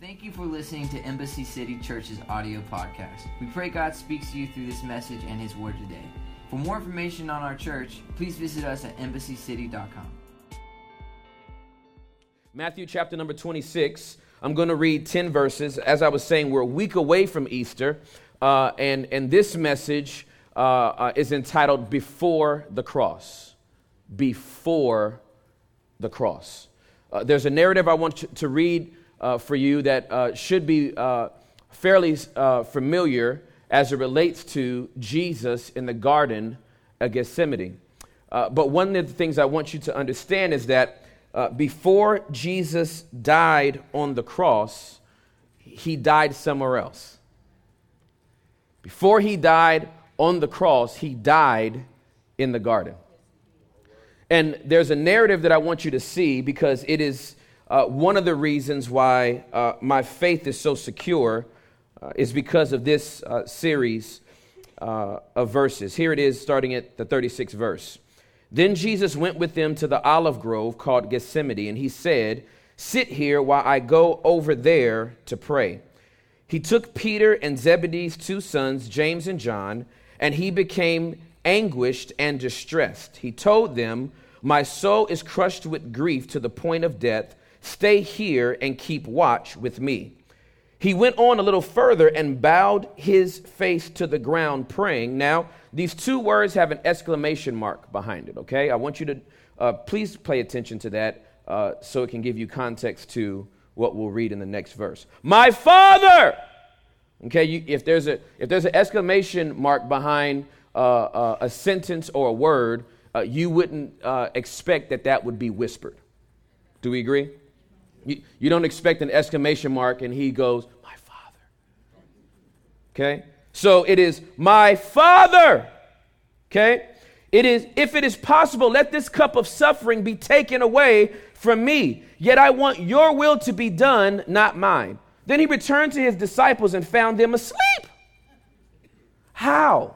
Thank you for listening to Embassy City Church's audio podcast. We pray God speaks to you through this message and His Word today. For more information on our church, please visit us at embassycity.com. Matthew chapter number 26. I'm going to read 10 verses. As I was saying, we're a week away from Easter, uh, and, and this message uh, uh, is entitled Before the Cross. Before the Cross. Uh, there's a narrative I want to read uh, for you that uh, should be uh, fairly uh, familiar as it relates to Jesus in the Garden of Gethsemane. Uh, but one of the things I want you to understand is that before Jesus died on the cross, he died somewhere else. Before he died on the cross, he died in the garden. And there's a narrative that I want you to see because it is uh, one of the reasons why uh, my faith is so secure uh, is because of this uh, series uh, of verses. Here it is, starting at the 36th verse. Then Jesus went with them to the olive grove called Gethsemane, and he said, Sit here while I go over there to pray. He took Peter and Zebedee's two sons, James and John, and he became anguished and distressed. He told them, My soul is crushed with grief to the point of death. Stay here and keep watch with me. He went on a little further and bowed his face to the ground, praying. Now, these two words have an exclamation mark behind it, okay? I want you to uh, please pay attention to that uh, so it can give you context to what we'll read in the next verse. My Father! Okay, you, if, there's a, if there's an exclamation mark behind uh, uh a sentence or a word, uh, you wouldn't uh, expect that that would be whispered. Do we agree? You, you don't expect an exclamation mark and he goes, My father. Okay? So it is, My father. Okay? It is, if it is possible, let this cup of suffering be taken away from me. Yet I want your will to be done, not mine. Then he returned to his disciples and found them asleep. How?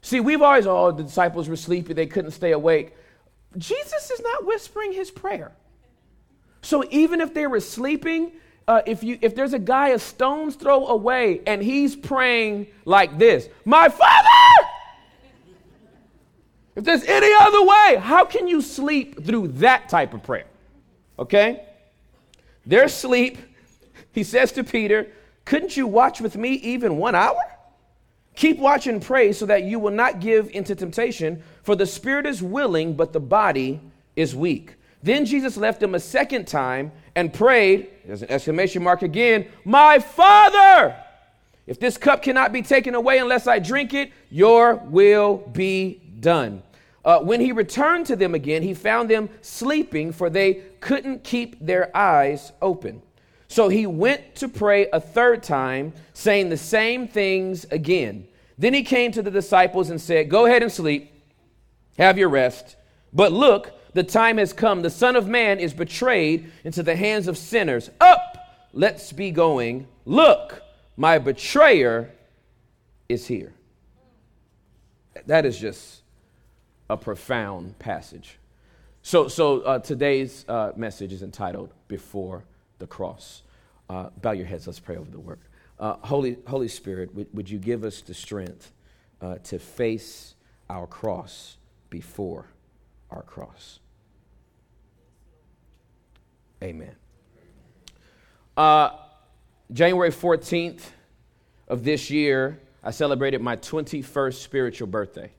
See, we've always, oh, the disciples were sleepy, they couldn't stay awake. Jesus is not whispering his prayer. So even if they were sleeping, uh, if, you, if there's a guy a stone's throw away and he's praying like this, My Father! If there's any other way, how can you sleep through that type of prayer? Okay? They're asleep. He says to Peter, Couldn't you watch with me even one hour? Keep watch and pray so that you will not give into temptation, for the spirit is willing, but the body is weak. Then Jesus left them a second time and prayed, there's an exclamation mark again, My Father, if this cup cannot be taken away unless I drink it, your will be done. Uh, when he returned to them again, he found them sleeping, for they couldn't keep their eyes open. So he went to pray a third time, saying the same things again. Then he came to the disciples and said, Go ahead and sleep, have your rest. But look, the time has come. The Son of Man is betrayed into the hands of sinners. Up, let's be going. Look, my betrayer is here. That is just a profound passage. So, so uh, today's uh, message is entitled Before the Cross. Uh, bow your heads, let's pray over the word. Uh, Holy, Holy Spirit, would, would you give us the strength uh, to face our cross before our cross? Amen. Uh, January 14th of this year, I celebrated my 21st spiritual birthday.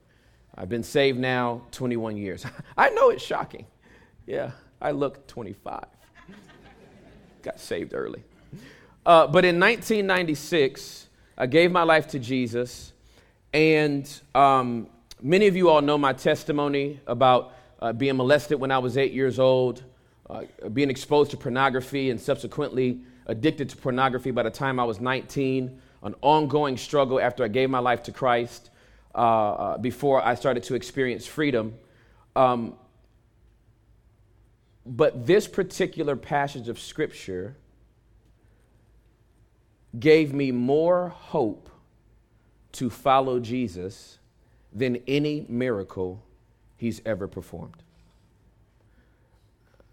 I've been saved now 21 years. I know it's shocking. Yeah, I look 25. Got saved early. Uh, but in 1996, I gave my life to Jesus, and um, many of you all know my testimony about uh, being molested when I was eight years old uh, being exposed to pornography and subsequently addicted to pornography by the time I was 19, an ongoing struggle after I gave my life to Christ uh, uh, before I started to experience freedom. Um, but this particular passage of Scripture gave me more hope to follow Jesus than any miracle he's ever performed.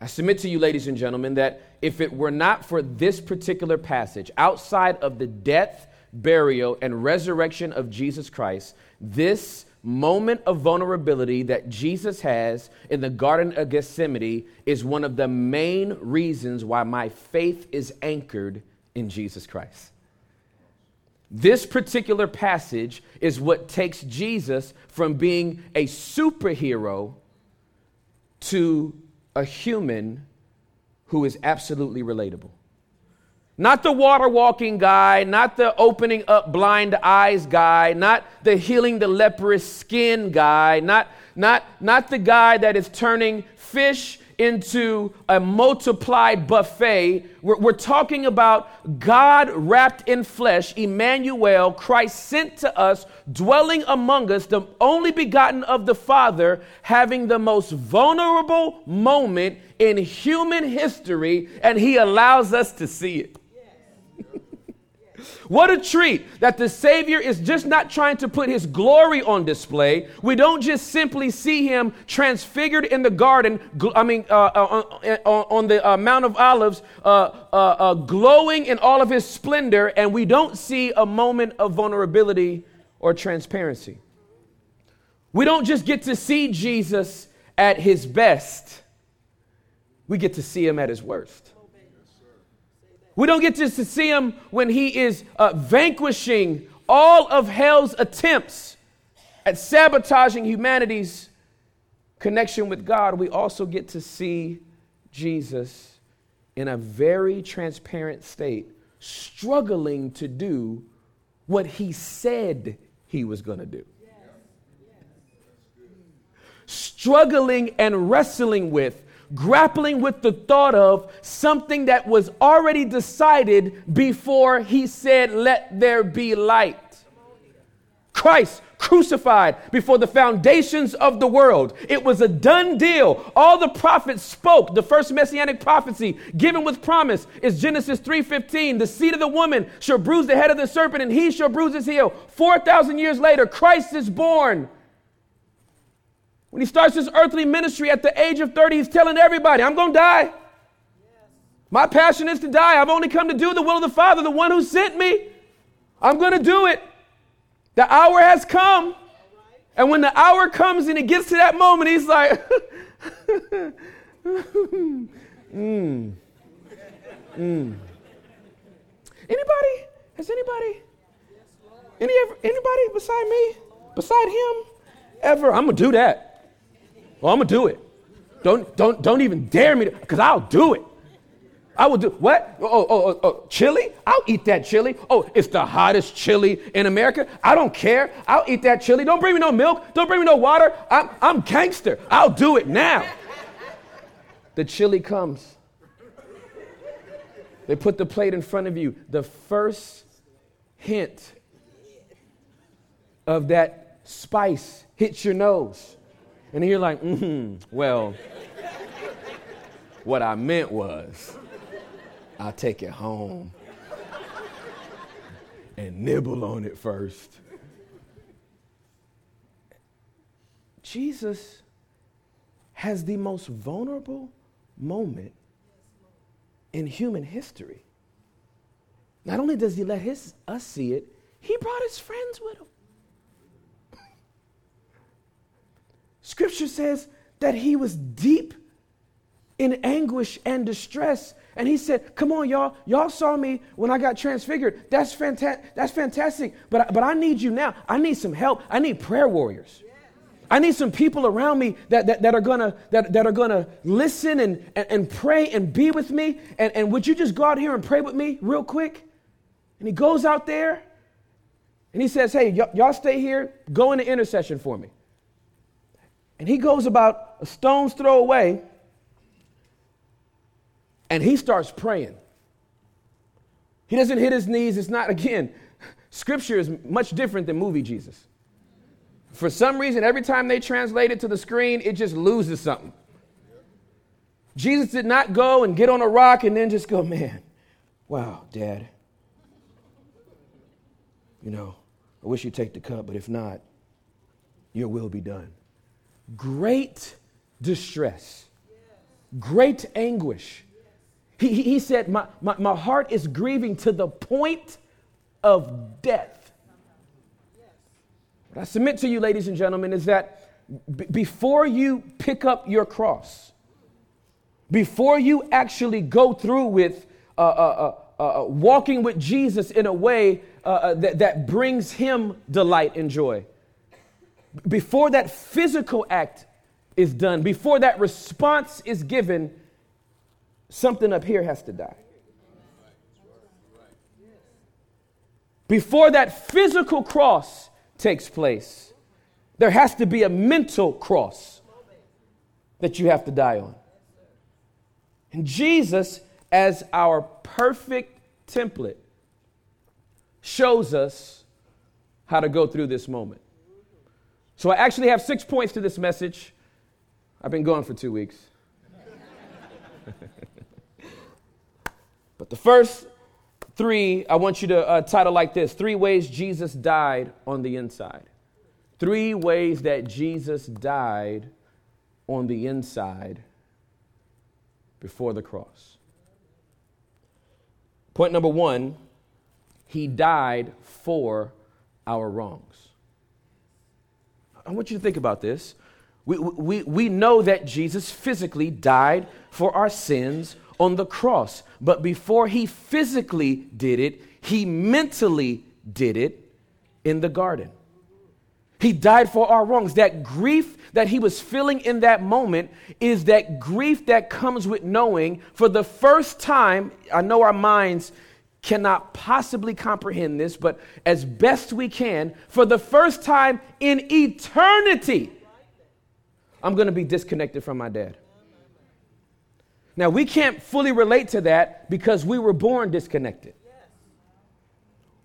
I submit to you, ladies and gentlemen, that if it were not for this particular passage, outside of the death, burial, and resurrection of Jesus Christ, this moment of vulnerability that Jesus has in the Garden of Gethsemane is one of the main reasons why my faith is anchored in Jesus Christ. This particular passage is what takes Jesus from being a superhero to a human who is absolutely relatable. Not the water walking guy, not the opening up blind eyes guy, not the healing the leprous skin guy, not, not, not the guy that is turning fish into a multiplied buffet. We're, we're, talking about God wrapped in flesh, Emmanuel, Christ sent to us, dwelling among us, the only begotten of the Father, having the most vulnerable moment in human history, and He allows us to see it. What a treat that the Savior is just not trying to put his glory on display. We don't just simply see him transfigured in the garden, I mean, uh, uh, uh, uh, on the uh, Mount of Olives, uh, glowing in all of his splendor, and we don't see a moment of vulnerability or transparency. We don't just get to see Jesus at his best, we get to see him at his worst. We don't get to see him when he is uh, vanquishing all of hell's attempts at sabotaging humanity's connection with God. We also get to see Jesus in a very transparent state, struggling to do what he said he was going to do. Struggling and wrestling with grappling with the thought of something that was already decided before he said, Let there be light. Christ crucified before the foundations of the world. It was a done deal. All the prophets spoke. The first messianic prophecy given with promise is Genesis 3:15. The seed of the woman shall bruise the head of the serpent and he shall bruise his heel. 4000 years later Christ is born. When he starts his earthly ministry at the age of 30, he's telling everybody, I'm going to die. My passion is to die. I've only come to do the will of the Father, the one who sent me. I'm going to do it. The hour has come. And when the hour comes and it gets to that moment, he's like, mm. Mm. Anybody? Has anybody? Any, anybody beside me? Beside him? Ever? I'm going to do that. Well, I'm gonna do it. Don't don't don't even dare me to, because I'll do it. I will do what? Oh, oh, oh, oh, oh, chili? I'll eat that chili. Oh, it's the hottest chili in America. I don't care. I'll eat that chili. Don't bring me no milk. Don't bring me no water. I'm, I'm gangster. I'll do it now. The chili comes. They put the plate in front of you. The first hint of that spice hits your nose. And you're like, mm well, what I meant was, I'll take it home and nibble on it first. Jesus has the most vulnerable moment in human history. Not only does he let his, us see it, he brought his friends with him. Scripture says that he was deep in anguish and distress. And he said, Come on, y'all. Y'all saw me when I got transfigured. That's, fanta- that's fantastic. But, but I need you now. I need some help. I need prayer warriors. I need some people around me that, that, that are gonna that, that are gonna listen and, and, and pray and be with me. And, and would you just go out here and pray with me real quick? And he goes out there and he says, Hey, y- y'all stay here, go into intercession for me. And he goes about a stone's throw away and he starts praying. He doesn't hit his knees. It's not, again, scripture is much different than movie Jesus. For some reason, every time they translate it to the screen, it just loses something. Jesus did not go and get on a rock and then just go, man, wow, dad. You know, I wish you'd take the cup, but if not, your will be done great distress, great anguish. He, he, said, my, my, my heart is grieving to the point of death. What I submit to you, ladies and gentlemen, is that b- before you pick up your cross, before you actually go through with uh, uh, uh, uh walking with Jesus in a way uh, uh, that, that brings him delight and joy, before that physical act is done, before that response is given, something up here has to die. Before that physical cross takes place, there has to be a mental cross that you have to die on. And Jesus, as our perfect template, shows us how to go through this moment. So I actually have six points to this message. I've been going for two weeks. but the first three, I want you to uh, title like this Three Ways Jesus Died on the Inside. Three ways that Jesus died on the inside before the cross. Point number one, he died for our wrongs. I want you to think about this. We, we, we know that Jesus physically died for our sins on the cross. But before he physically did it, he mentally did it in the garden. He died for our wrongs. That grief that he was feeling in that moment is that grief that comes with knowing for the first time. I know our minds cannot possibly comprehend this, but as best we can, for the first time in eternity, I'm going to be disconnected from my dad. Now, we can't fully relate to that because we were born disconnected.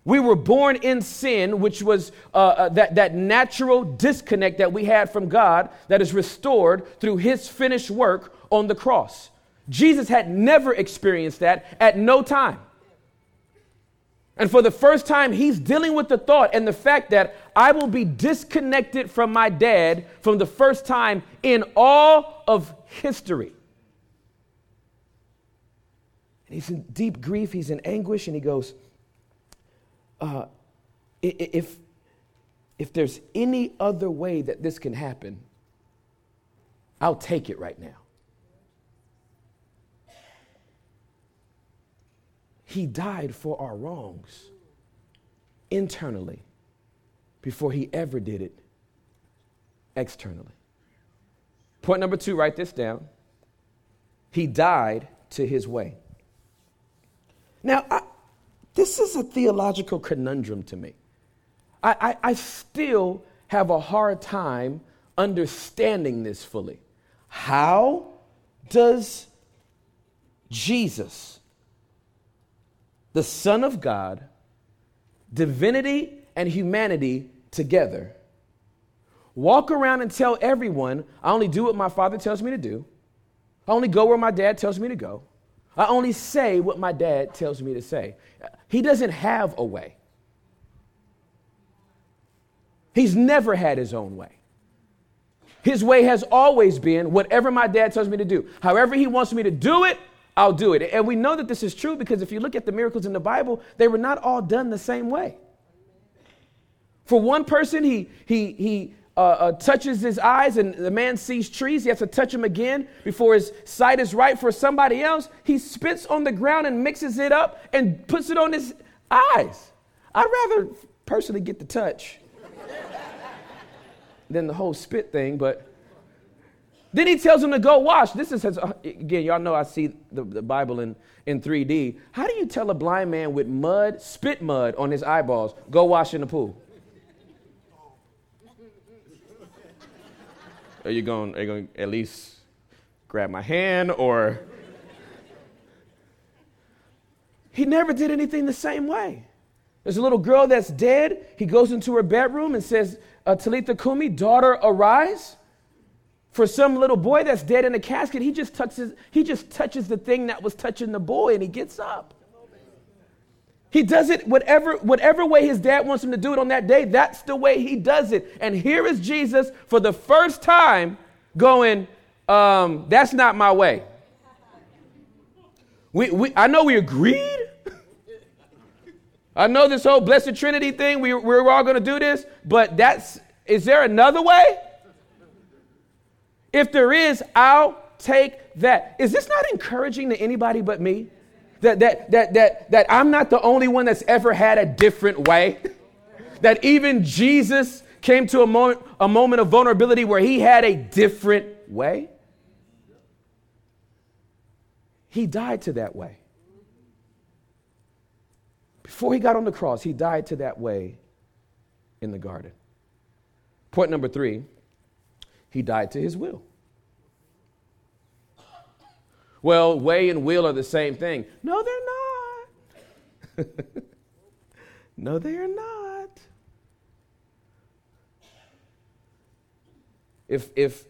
We were born in sin, which was uh, uh, that, that natural disconnect that we had from God that is restored through his finished work on the cross. Jesus had never experienced that at no time. And for the first time, he's dealing with the thought and the fact that I will be disconnected from my dad from the first time in all of history. And he's in deep grief, he's in anguish, and he goes, uh, if, if there's any other way that this can happen, I'll take it right now. He died for our wrongs internally before he ever did it externally. Point number two, write this down. He died to his way. Now, I, this is a theological conundrum to me. I, I, I still have a hard time understanding this fully. How does Jesus, the Son of God, divinity and humanity together, walk around and tell everyone, I only do what my Father tells me to do, I only go where my dad tells me to go, I only say what my dad tells me to say. He doesn't have a way. He's never had his own way. His way has always been whatever my dad tells me to do. However, he wants me to do it, I'll do it. And we know that this is true because if you look at the miracles in the Bible, they were not all done the same way. For one person, he, he, he uh, uh, touches his eyes and the man sees trees. He has to touch them again before his sight is right. For somebody else, he spits on the ground and mixes it up and puts it on his eyes. I'd rather personally get the touch than the whole spit thing, but then he tells him to go wash. This is, uh, again, y'all know I see the, the Bible in, in 3D. How do you tell a blind man with mud, spit mud on his eyeballs, go wash in the pool? Are you going, are you going to at least grab my hand or? he never did anything the same way. There's a little girl that's dead. He goes into her bedroom and says, uh, Talitha Kumi, daughter, arise. For some little boy that's dead in a casket, he just touches, he just touches the thing that was touching the boy and he gets up. He does it whatever, whatever way his dad wants him to do it on that day, that's the way he does it. And here is Jesus for the first time going, um, That's not my way. We, we, I know we agreed. I know this whole Blessed Trinity thing, we, we're all going to do this, but that's, is there another way? If there is, I'll take that. Is this not encouraging to anybody but me? That, that, that, that, that I'm not the only one that's ever had a different way? that even Jesus came to a moment, a moment of vulnerability where he had a different way? He died to that way. Before he got on the cross, he died to that way in the garden. Point number three, he died to his will. Well, way and will are the same thing. No, they're not. no, they are not. If, if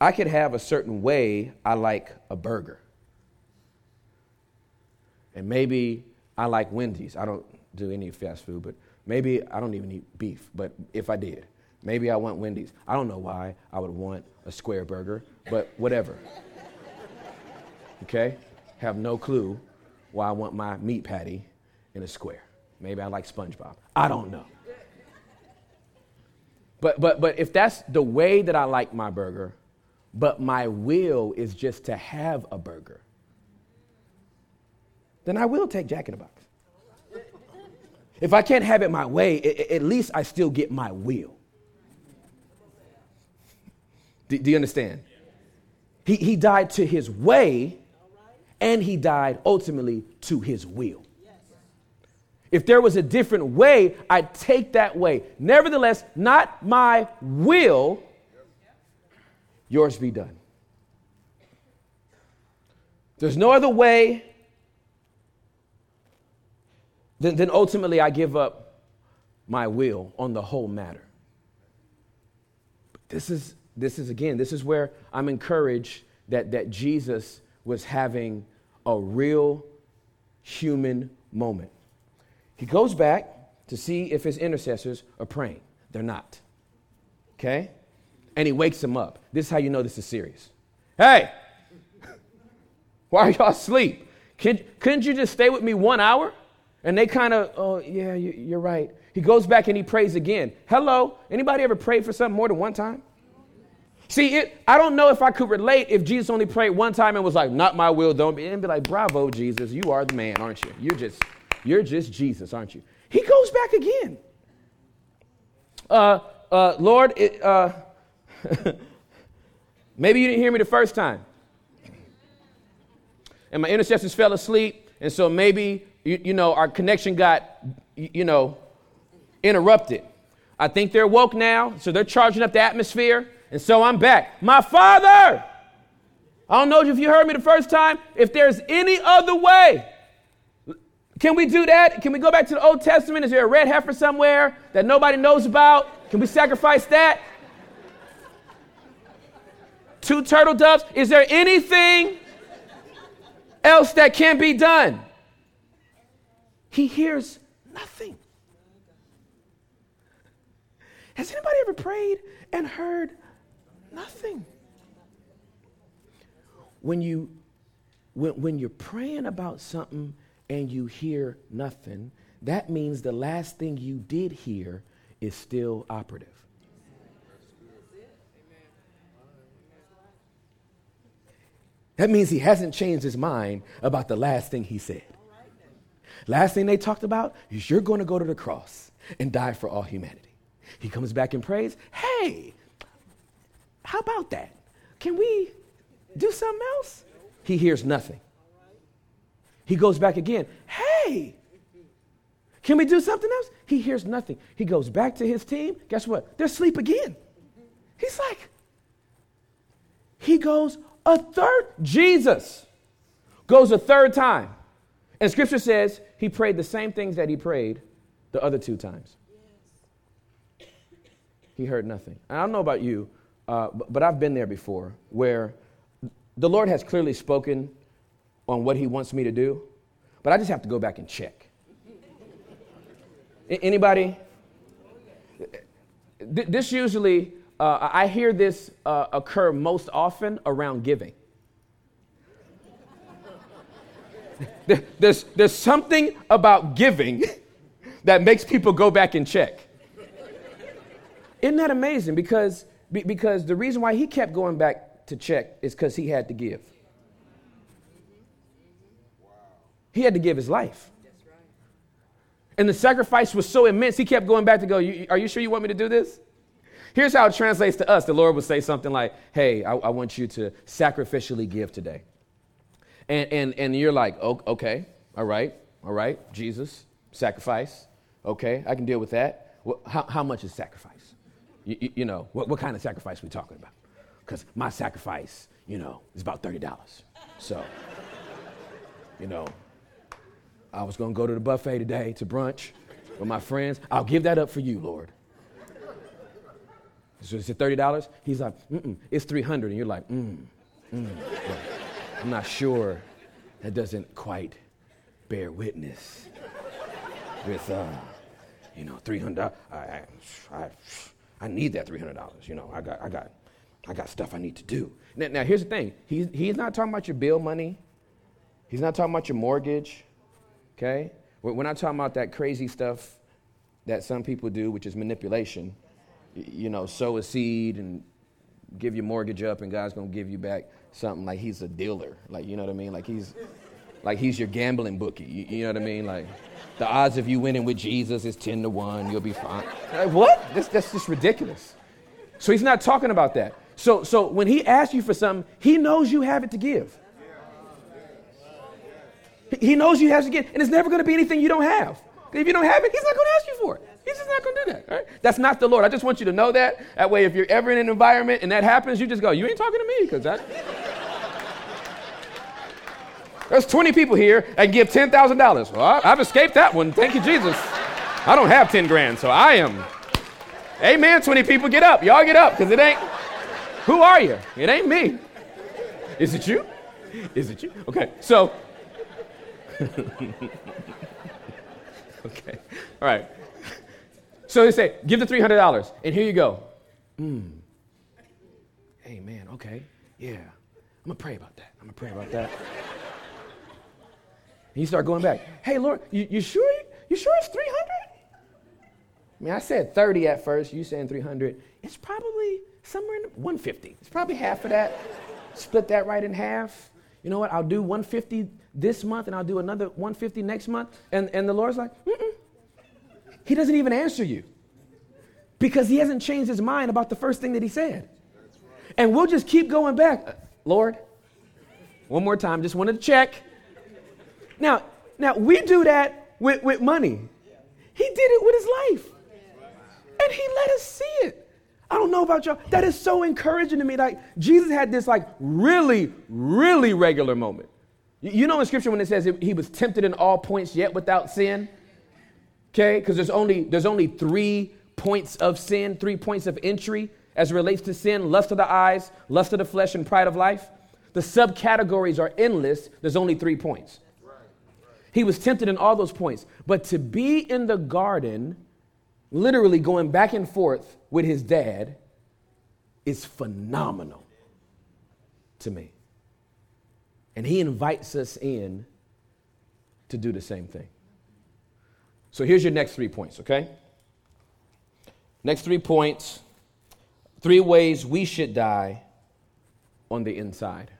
I could have a certain way I like a burger, and maybe I like Wendy's. I don't do any fast food, but maybe I don't even eat beef, but if I did, maybe I want Wendy's. I don't know why I would want a square burger, but whatever. okay? Have no clue why I want my meat patty in a square. Maybe I like SpongeBob. I don't know. But, but, but if that's the way that I like my burger, but my will is just to have a burger, then I will take Jack in the Box. If I can't have it my way, at least I still get my will. Do, do you understand? He, he died to his way, and he died ultimately to his will. If there was a different way, I'd take that way. Nevertheless, not my will, yours be done. There's no other way, then, then ultimately I give up my will on the whole matter. But this is, this is again, this is where I'm encouraged that, that Jesus was having a real human moment. He goes back to see if his intercessors are praying. They're not. Okay? And he wakes them up. This is how you know this is serious. Hey, why are y'all asleep? Can, couldn't you just stay with me one hour? And they kind of, oh, yeah, you, are right. He goes back and he prays again. Hello? Anybody ever prayed for something more than one time? See, it, I don't know if I could relate if Jesus only prayed one time and was like, not my will, don't be, and be like, bravo, Jesus, you are the man, aren't you? You're just, you're just Jesus, aren't you? He goes back again. Uh, uh, Lord, it, uh, maybe you didn't hear me the first time. And my intercessors fell asleep, and so maybe, you, you know, our connection got, you know, interrupted. I think they're woke now, so they're charging up the atmosphere. And so I'm back. My father! I don't know if you heard me the first time. If there's any other way, can we do that? Can we go back to the Old Testament? Is there a red heifer somewhere that nobody knows about? Can we sacrifice that? Two turtle doves? Is there anything else that can be done? He hears nothing. Has anybody ever prayed and heard Nothing. When you when, when you're praying about something and you hear nothing, that means the last thing you did hear is still operative. That means he hasn't changed his mind about the last thing he said. Last thing they talked about is you're going to go to the cross and die for all humanity. He comes back and prays, Hey, how about that? Can we do something else? He hears nothing. He goes back again. Hey, can we do something else? He hears nothing. He goes back to his team. Guess what? They're asleep again. He's like, he goes a third. Jesus goes a third time. And scripture says he prayed the same things that he prayed the other two times. He heard nothing. I don't know about you, uh, but, I've been there before where the Lord has clearly spoken on what He wants me to do, but I just have to go back and check. Anybody? This usually, uh, I hear this uh, occur most often around giving. there's, there's something about giving that makes people go back and check. Isn't that amazing? Because, because the reason why he kept going back to check is because he had to give. He had to give his life. And the sacrifice was so immense, he kept going back to go, Are you sure you want me to do this? Here's how it translates to us. The Lord would say something like, Hey, I, I want you to sacrificially give today. And, and, and you're like, Okay, all right, all right, Jesus, sacrifice. Okay, I can deal with that. Well, how, how much is sacrifice? You, you, know, what, what kind of sacrifice we talking about? Because my sacrifice, you know, is about $30. So, you know, I was going to go to the buffet today to brunch with my friends. I'll give that up for you, Lord. So is it $30? He's like, mm it's 300 And you're like, mm, mm. I'm not sure. That doesn't quite bear witness with, uh, you know, 300 I, I, I, I need that $300. You know, I got, I got, I got stuff I need to do. Now, now here's the thing. He's, he's not talking about your bill money. He's not talking about your mortgage. Okay? We're not talking about that crazy stuff that some people do, which is manipulation. You know, sow a seed and give your mortgage up, and God's gonna give you back something like he's a dealer. Like, you know what I mean? Like he's like he's your gambling bookie. You, you know what I mean? Like the odds of you winning with Jesus is 10 to 1, you'll be fine. Like, what? That's, that's just ridiculous. So he's not talking about that. So, so when he asks you for something, he knows you have it to give. He knows you have to get, and it's never going to be anything you don't have. If you don't have it, he's not going to ask you for it. He's just not going to do that. Right? That's not the Lord. I just want you to know that. That way, if you're ever in an environment and that happens, you just go, "You ain't talking to me," because that. There's 20 people here and give $10,000. Well, I've escaped that one. Thank you, Jesus. I don't have 10 grand, so I am. Amen. 20 people, get up. Y'all get up, because it ain't. Who are you? It ain't me. Is it you? Is it you? Okay, so okay. All right. So they say, give the $300, and here you go. Mm. Man, okay. Yeah. I'm going to pray about that. I'm going to pray about that. And you start going back. Hey, Lord, you, you sure? You sure it's 300? I mean, I said 30 at first. You saying 300. It's probably somewhere in 150. It's probably half of that. Split that right in half. You know what? I'll do 150 this month and I'll do another 150 next month. And, and the Lord's like, Mm-mm. He doesn't even answer you because he hasn't changed his mind about the first thing that he said. And we'll just keep going back. Uh, Lord, one more time, just wanted to check. Now, now we do that with, with money. He did it with his life. And he let us see it. I don't know about y'all. That is so encouraging to me. Like Jesus had this like really, really regular moment. You know in scripture when it says he was tempted in all points yet without sin? Okay? Because there's only there's only three points of sin, three points of entry as relates to sin, lust of the eyes, lust of the flesh, and pride of life. The subcategories are endless. There's only three points. He was tempted in all those points. But to be in the garden, literally going back and forth with his dad, is phenomenal to me. And he invites us in to do the same thing. So here's your next three points, okay? Next three points three ways we should die on the inside.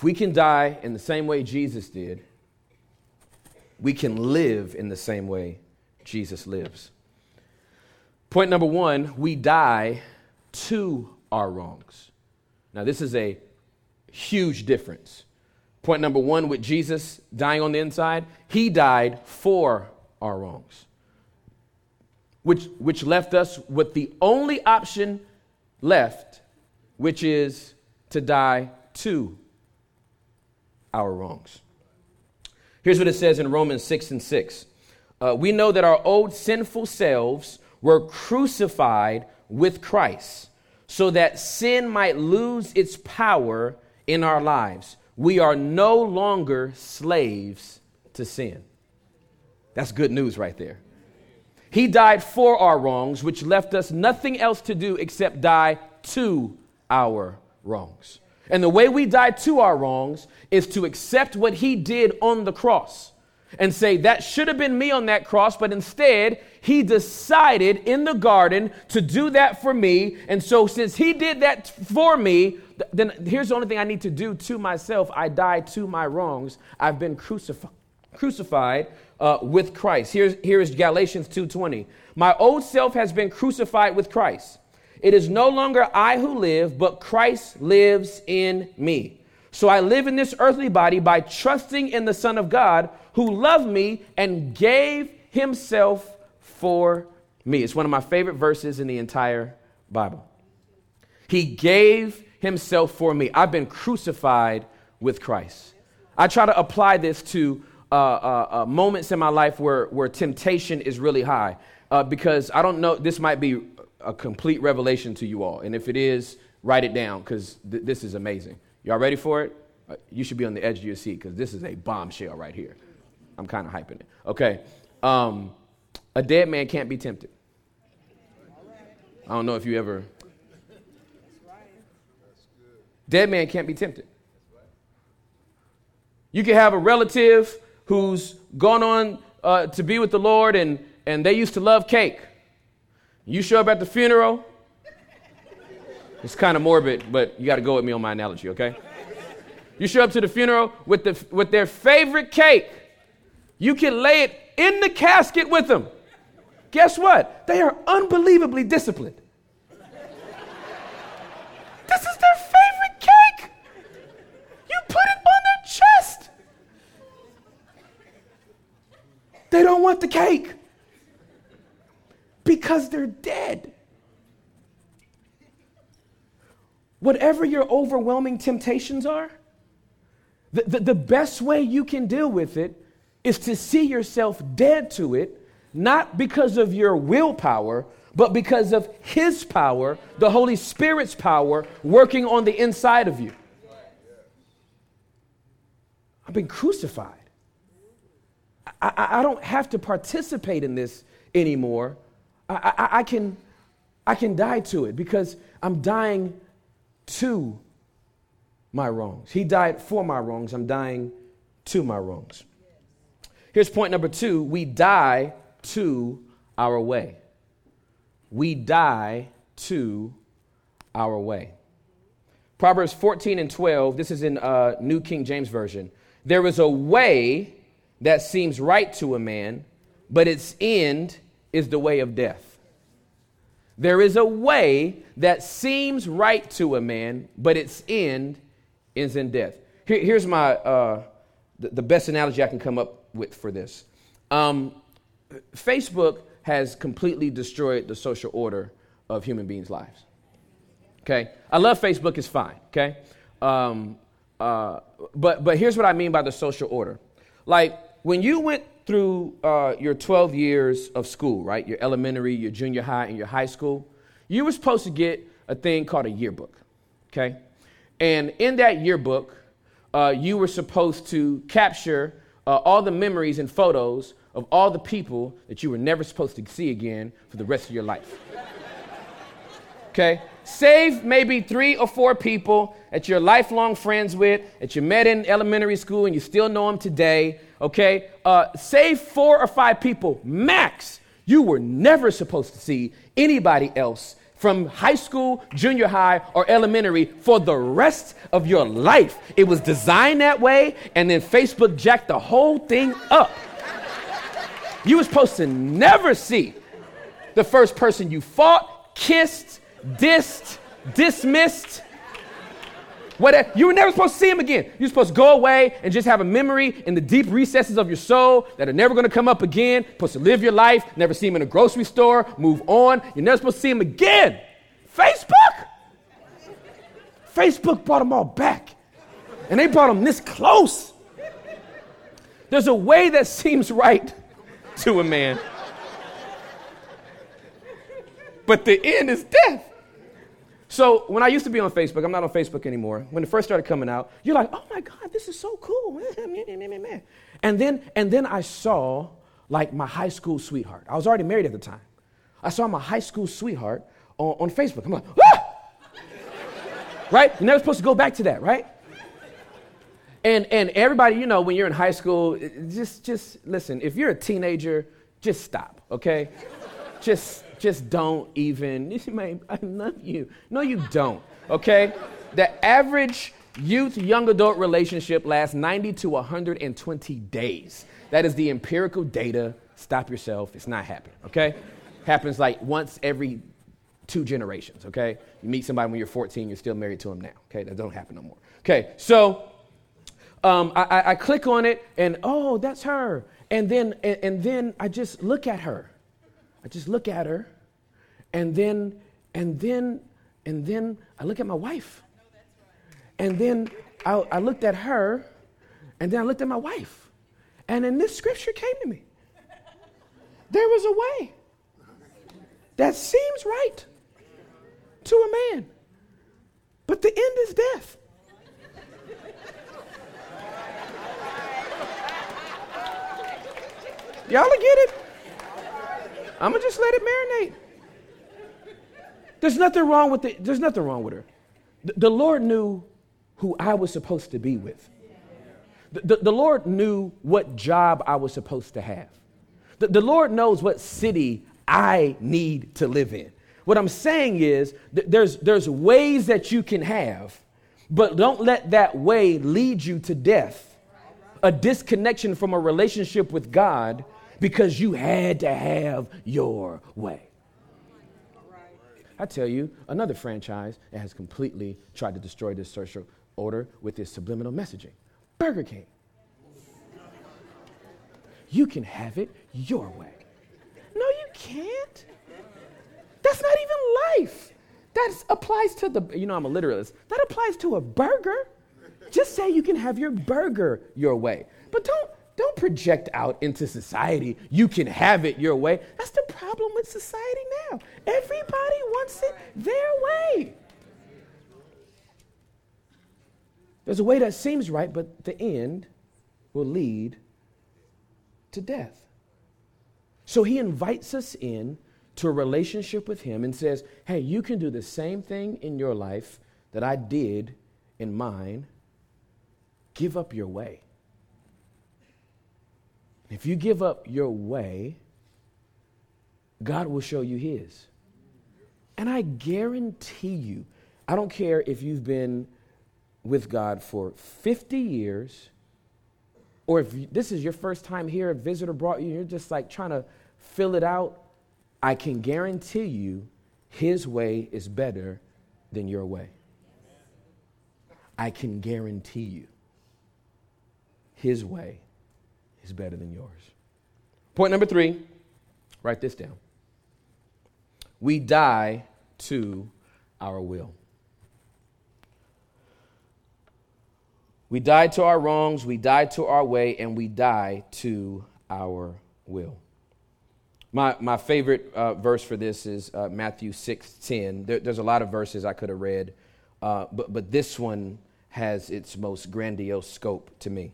If we can die in the same way Jesus did, we can live in the same way Jesus lives. Point number one we die to our wrongs. Now, this is a huge difference. Point number one with Jesus dying on the inside, he died for our wrongs, which, which left us with the only option left, which is to die to our wrongs. Here's what it says in Romans 6 and 6. Uh, we know that our old sinful selves were crucified with Christ so that sin might lose its power in our lives. We are no longer slaves to sin. That's good news right there. He died for our wrongs, which left us nothing else to do except die to our wrongs. And the way we die to our wrongs is to accept what he did on the cross and say, that should have been me on that cross, but instead, he decided in the garden to do that for me. And so, since he did that for me, then here's the only thing I need to do to myself I die to my wrongs. I've been crucified. Crucified uh, with Christ. Here's, here is Galatians 2:20. My old self has been crucified with Christ. It is no longer I who live, but Christ lives in me. So I live in this earthly body by trusting in the Son of God who loved me and gave himself for me. It's one of my favorite verses in the entire Bible. He gave himself for me. I've been crucified with Christ. I try to apply this to uh, uh, uh, moments in my life where, where temptation is really high. Uh, because I don't know, this might be a complete revelation to you all. And if it is, write it down because th- this is amazing. Y'all ready for it? Uh, you should be on the edge of your seat because this is a bombshell right here. I'm kind of hyping it. Okay. Um, a dead man can't be tempted. I don't know if you ever. Dead man can't be tempted. You can have a relative who's gone on uh, to be with the Lord and, and they used to love cake. You show up at the funeral. It's kind of morbid, but you got to go with me on my analogy, okay? You show up to the funeral with, the, with their favorite cake. You can lay it in the casket with them. Guess what? They are unbelievably disciplined. this is their favorite cake. You put it on their chest. They don't want the cake because they're dead. Whatever your overwhelming temptations are, the, the, the, best way you can deal with it is to see yourself dead to it, not because of your willpower, but because of His power, the Holy Spirit's power working on the inside of you. I've been crucified. I, I, don't have to participate in this anymore. I, I, I, can, I can die to it because I'm dying to my wrongs. He died for my wrongs. I'm dying to my wrongs. Here's point number two we die to our way. We die to our way. Proverbs 14 and 12, this is in uh, New King James Version. There is a way that seems right to a man, but its end is the way of death. There is a way that seems right to a man, but its end is in death. Here, here's my uh, the, the, best analogy I can come up with for this. Um, Facebook has completely destroyed the social order of human beings' lives. Okay, I love Facebook; it's fine. Okay, um, uh, but but here's what I mean by the social order. Like when you went through uh, your 12 years of school, right? Your elementary, your junior high, and your high school, you were supposed to get a thing called a yearbook. Okay, and in that yearbook, uh, you were supposed to capture uh, all the memories and photos of all the people that you were never supposed to see again for the rest of your life. Okay? Save maybe three or four people that you're lifelong friends with, that you met in elementary school and you still know them today. Okay? Uh, save four or five people max. You were never supposed to see anybody else from high school, junior high, or elementary for the rest of your life. It was designed that way, and then Facebook jacked the whole thing up. You were supposed to never see the first person you fought, kissed, dissed, dismissed. Whatever. You were never supposed to see him again. You're supposed to go away and just have a memory in the deep recesses of your soul that are never going to come up again. You're supposed to live your life, never see him in a grocery store, move on. You're never supposed to see him again. Facebook? Facebook brought them all back. And they brought them this close. There's a way that seems right to a man. But the end is death. So when I used to be on Facebook, I'm not on Facebook anymore. When it first started coming out, you're like, oh my God, this is so cool. And then, and then I saw like my high school sweetheart. I was already married at the time. I saw my high school sweetheart on, on Facebook. I'm like, ah! right? You're never supposed to go back to that, right? And, and everybody, you know, when you're in high school, just, just listen, if you're a teenager, just stop, okay? just, just don't even, I love you. No, you don't, okay? The average youth young adult relationship lasts 90 to 120 days. That is the empirical data. Stop yourself. It's not happening, okay? Happens like once every two generations, okay? You meet somebody when you're 14, you're still married to them now, okay? That don't happen no more. Okay, so um, I, I, click on it and oh, that's her. And then, and, and then I just look at her. I just look at her and then, and then, and then I look at my wife. And then I, I looked at her and then I looked at my wife. And then this scripture came to me. There was a way that seems right to a man, but the end is death. Y'all get it? I'm gonna just let it marinate. There's nothing wrong with it. There's nothing wrong with her. The, the Lord knew who I was supposed to be with. The, the, the, Lord knew what job I was supposed to have. The, the Lord knows what city I need to live in. What I'm saying is th- there's, there's ways that you can have, but don't let that way lead you to death, a disconnection from a relationship with God because you had to have your way. I tell you, another franchise that has completely tried to destroy this social order with this subliminal messaging Burger King. You can have it your way. No, you can't. That's not even life. That applies to the, you know, I'm a literalist. That applies to a burger. Just say you can have your burger your way. But don't don't project out into society. You can have it your way. That's the problem with society now. Everybody wants it their way. There's a way that seems right, but the end will lead to death. So he invites us in to a relationship with him and says, Hey, you can do the same thing in your life that I did in mine. Give up your way. If you give up your way, God will show you His. And I guarantee you, I don't care if you've been with God for 50 years, or if this is your first time here, a visitor brought you, you're just like trying to fill it out. I can guarantee you, His way is better than your way. I can guarantee you, His way is better than yours. Point number three write this down. We die to our will. We die to our wrongs, we die to our way, and we die to our will. My, my favorite uh, verse for this is uh, Matthew 6 10. There, there's a lot of verses I could have read, uh, but, but this one has its most grandiose scope to me.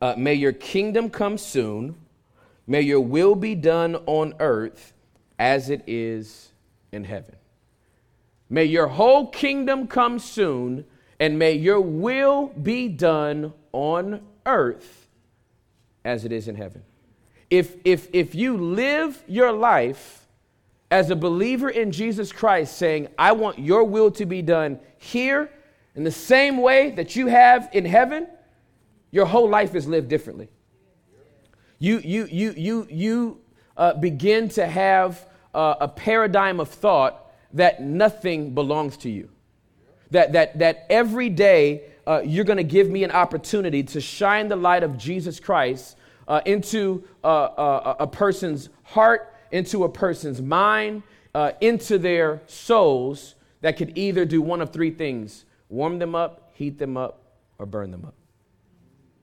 Uh, may your kingdom come soon. May your will be done on earth as it is in heaven. May your whole kingdom come soon, and may your will be done on earth as it is in heaven. If, if, if you live your life as a believer in Jesus Christ, saying, I want your will to be done here in the same way that you have in heaven, your whole life is lived differently. You, you, you, you, you uh, begin to have uh, a paradigm of thought that nothing belongs to you. That, that, that every day uh, you're going to give me an opportunity to shine the light of Jesus Christ uh, into uh, uh, a person's heart, into a person's mind, into their souls that could either do one of three things warm them up, heat them up, or burn them up.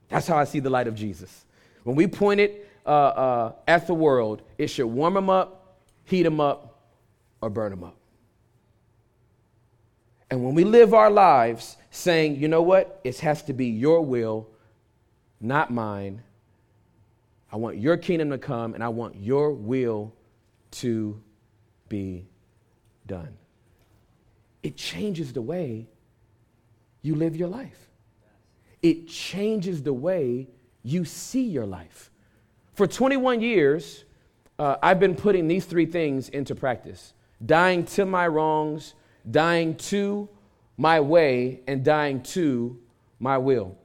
That's how I see the light of Jesus. When we point it uh, uh, at the world, it should warm them up, heat them up, or burn them up. And when we live our lives saying, you know what, it has to be your will, not mine. I want your kingdom to come, and I want your will to be done. It changes the way you live your life. It changes the way you see your life. For 21 years, uh, I've been putting these three things into practice dying to my wrongs, dying to my way, and dying to my will.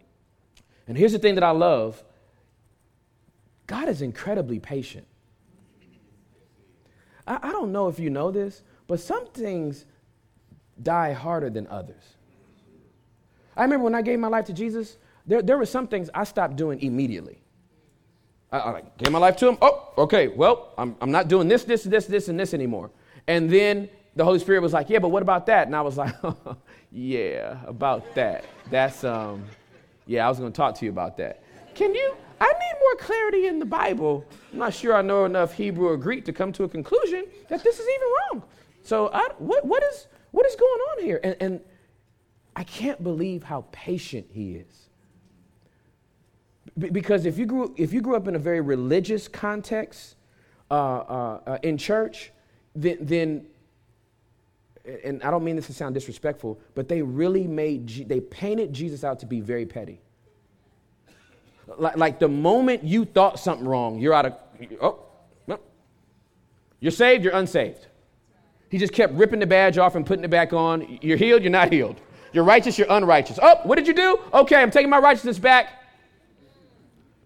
And here's the thing that I love God is incredibly patient. I, I don't know if you know this, but some things die harder than others. I remember when I gave my life to Jesus, there, there were some things I stopped doing immediately. I, I gave my life to him. Oh, okay, well, I'm, I'm not doing this, this, this, this, and this anymore. And then the Holy Spirit was like, yeah, but what about that? And I was like, yeah, about that. That's, um, yeah, I was going to talk to you about that. Can you, I need more clarity in the Bible. I'm not sure I know enough Hebrew or Greek to come to a conclusion that this is even wrong. So I, what, what, is, what is going on here? And, and I can't believe how patient he is. B- because if you, grew, if you grew up in a very religious context uh, uh, uh, in church, then, then, and I don't mean this to sound disrespectful, but they really made, they painted Jesus out to be very petty. Like, like the moment you thought something wrong, you're out of, oh, no. You're saved, you're unsaved. He just kept ripping the badge off and putting it back on. You're healed, you're not healed. You're righteous, you're unrighteous. Oh, what did you do? Okay, I'm taking my righteousness back.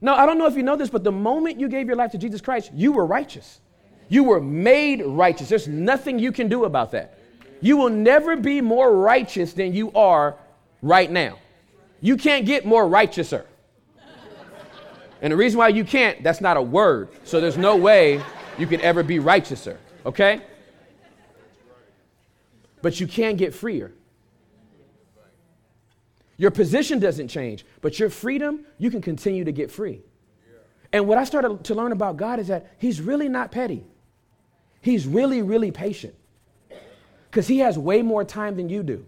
No, I don't know if you know this, but the moment you gave your life to Jesus Christ, you were righteous. You were made righteous. There's nothing you can do about that. You will never be more righteous than you are right now. You can't get more righteouser. And the reason why you can't, that's not a word. So there's no way you can ever be righteouser, okay? But you can get freer. Your position doesn't change, but your freedom, you can continue to get free. And what I started to learn about God is that He's really not petty. He's really, really patient. Because He has way more time than you do.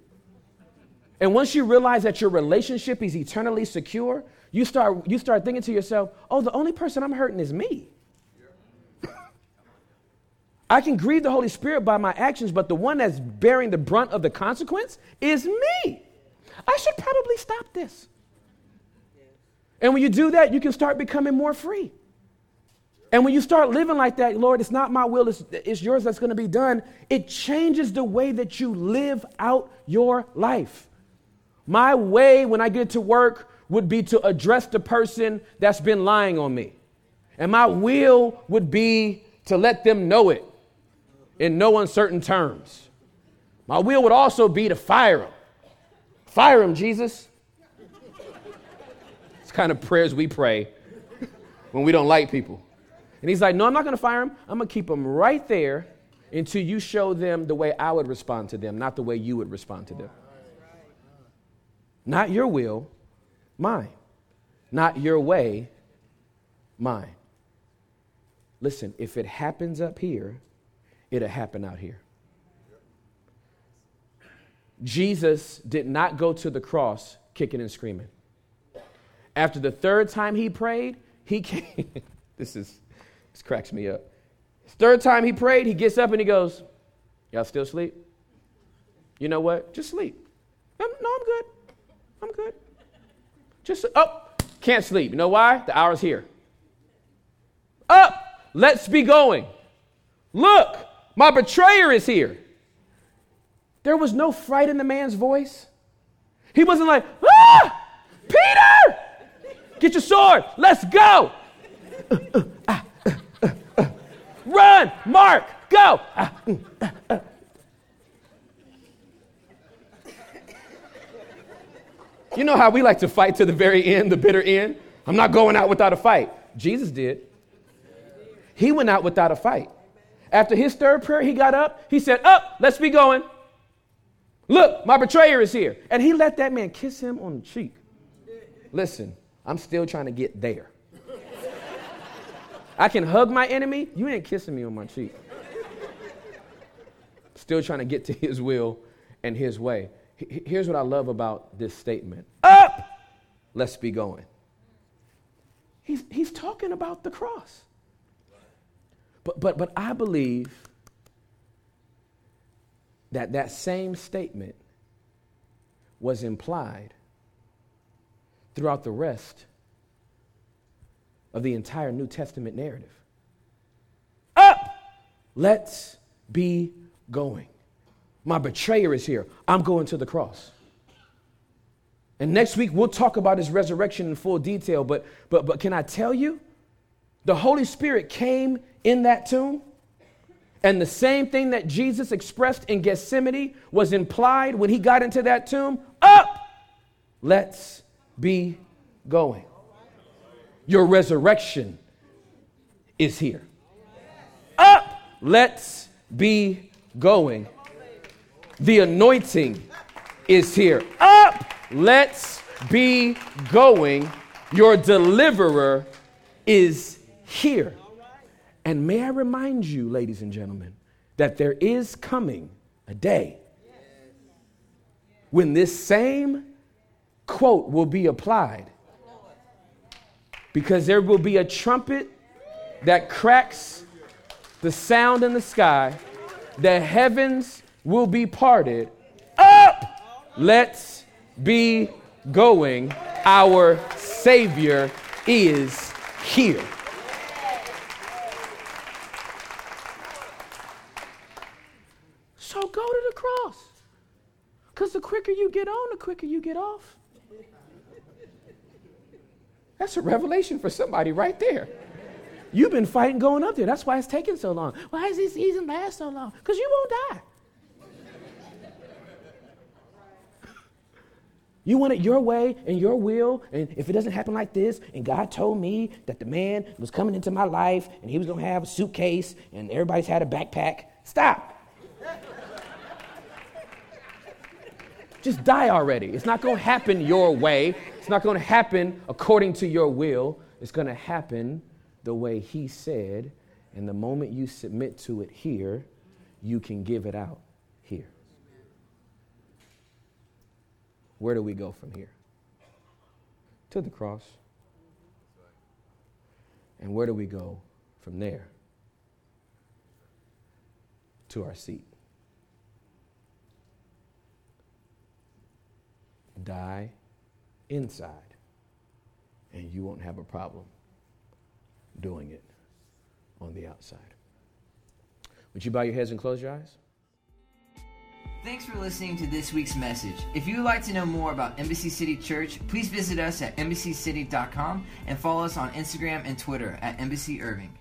And once you realize that your relationship is eternally secure, you start, you start thinking to yourself, oh, the only person I'm hurting is me. I can grieve the Holy Spirit by my actions, but the one that's bearing the brunt of the consequence is me. I should probably stop this. And when you do that, you can start becoming more free. And when you start living like that, Lord, it's not my will, it's, it's yours that's going to be done, it changes the way that you live out your life. My way when I get to work would be to address the person that's been lying on me. And my will would be to let them know it in no uncertain terms. My will would also be to fire them. Fire him, Jesus. It's kind of prayers we pray when we don't like people. And he's like, No, I'm not going to fire him. I'm going to keep him right there until you show them the way I would respond to them, not the way you would respond to them. Not your will, mine. Not your way, mine. Listen, if it happens up here, it'll happen out here. Jesus did not go to the cross kicking and screaming. After the third time he prayed, he came. this is this cracks me up. Third time he prayed, he gets up and he goes, Y'all still sleep? You know what? Just sleep. I'm, no, I'm good. I'm good. Just up. Oh, can't sleep. You know why? The hour's here. Up. Let's be going. Look, my betrayer is here. There was no fright in the man's voice. He wasn't like, ah, Peter, get your sword, let's go. Run, Mark, go. You know how we like to fight to the very end, the bitter end? I'm not going out without a fight. Jesus did. He went out without a fight. After his third prayer, he got up. He said, Up, let's be going. Look, my betrayer is here. And he let that man kiss him on the cheek. Listen, I'm still trying to get there. I can hug my enemy. You ain't kissing me on my cheek. Still trying to get to his will and his way. Here's what I love about this statement Up! Let's be going. He's, he's talking about the cross. But, but, but I believe that that same statement was implied throughout the rest of the entire New Testament narrative. Up! Let's be going. My betrayer is here. I'm going to the cross. And next week we'll talk about his resurrection in full detail, but but but can I tell you the Holy Spirit came in that tomb and the same thing that Jesus expressed in Gethsemane was implied when he got into that tomb. Up! Let's be going. Your resurrection is here. Up! Let's be going. The anointing is here. Up! Let's be going. Your deliverer is here. And may I remind you, ladies and gentlemen, that there is coming a day when this same quote will be applied. Because there will be a trumpet that cracks the sound in the sky, the heavens will be parted. Up! Let's be going. Our Savior is here. So go to the cross. Because the quicker you get on, the quicker you get off. That's a revelation for somebody right there. You've been fighting going up there. That's why it's taking so long. Why does this season last so long? Because you won't die. You want it your way and your will, and if it doesn't happen like this, and God told me that the man was coming into my life and he was going to have a suitcase and everybody's had a backpack, stop. Just die already. It's not going to happen your way. It's not going to happen according to your will. It's going to happen the way He said. And the moment you submit to it here, you can give it out here. Where do we go from here? To the cross. And where do we go from there? To our seat. Die inside, and you won't have a problem doing it on the outside. Would you bow your heads and close your eyes? Thanks for listening to this week's message. If you would like to know more about Embassy City Church, please visit us at embassycity.com and follow us on Instagram and Twitter at Embassy Irving.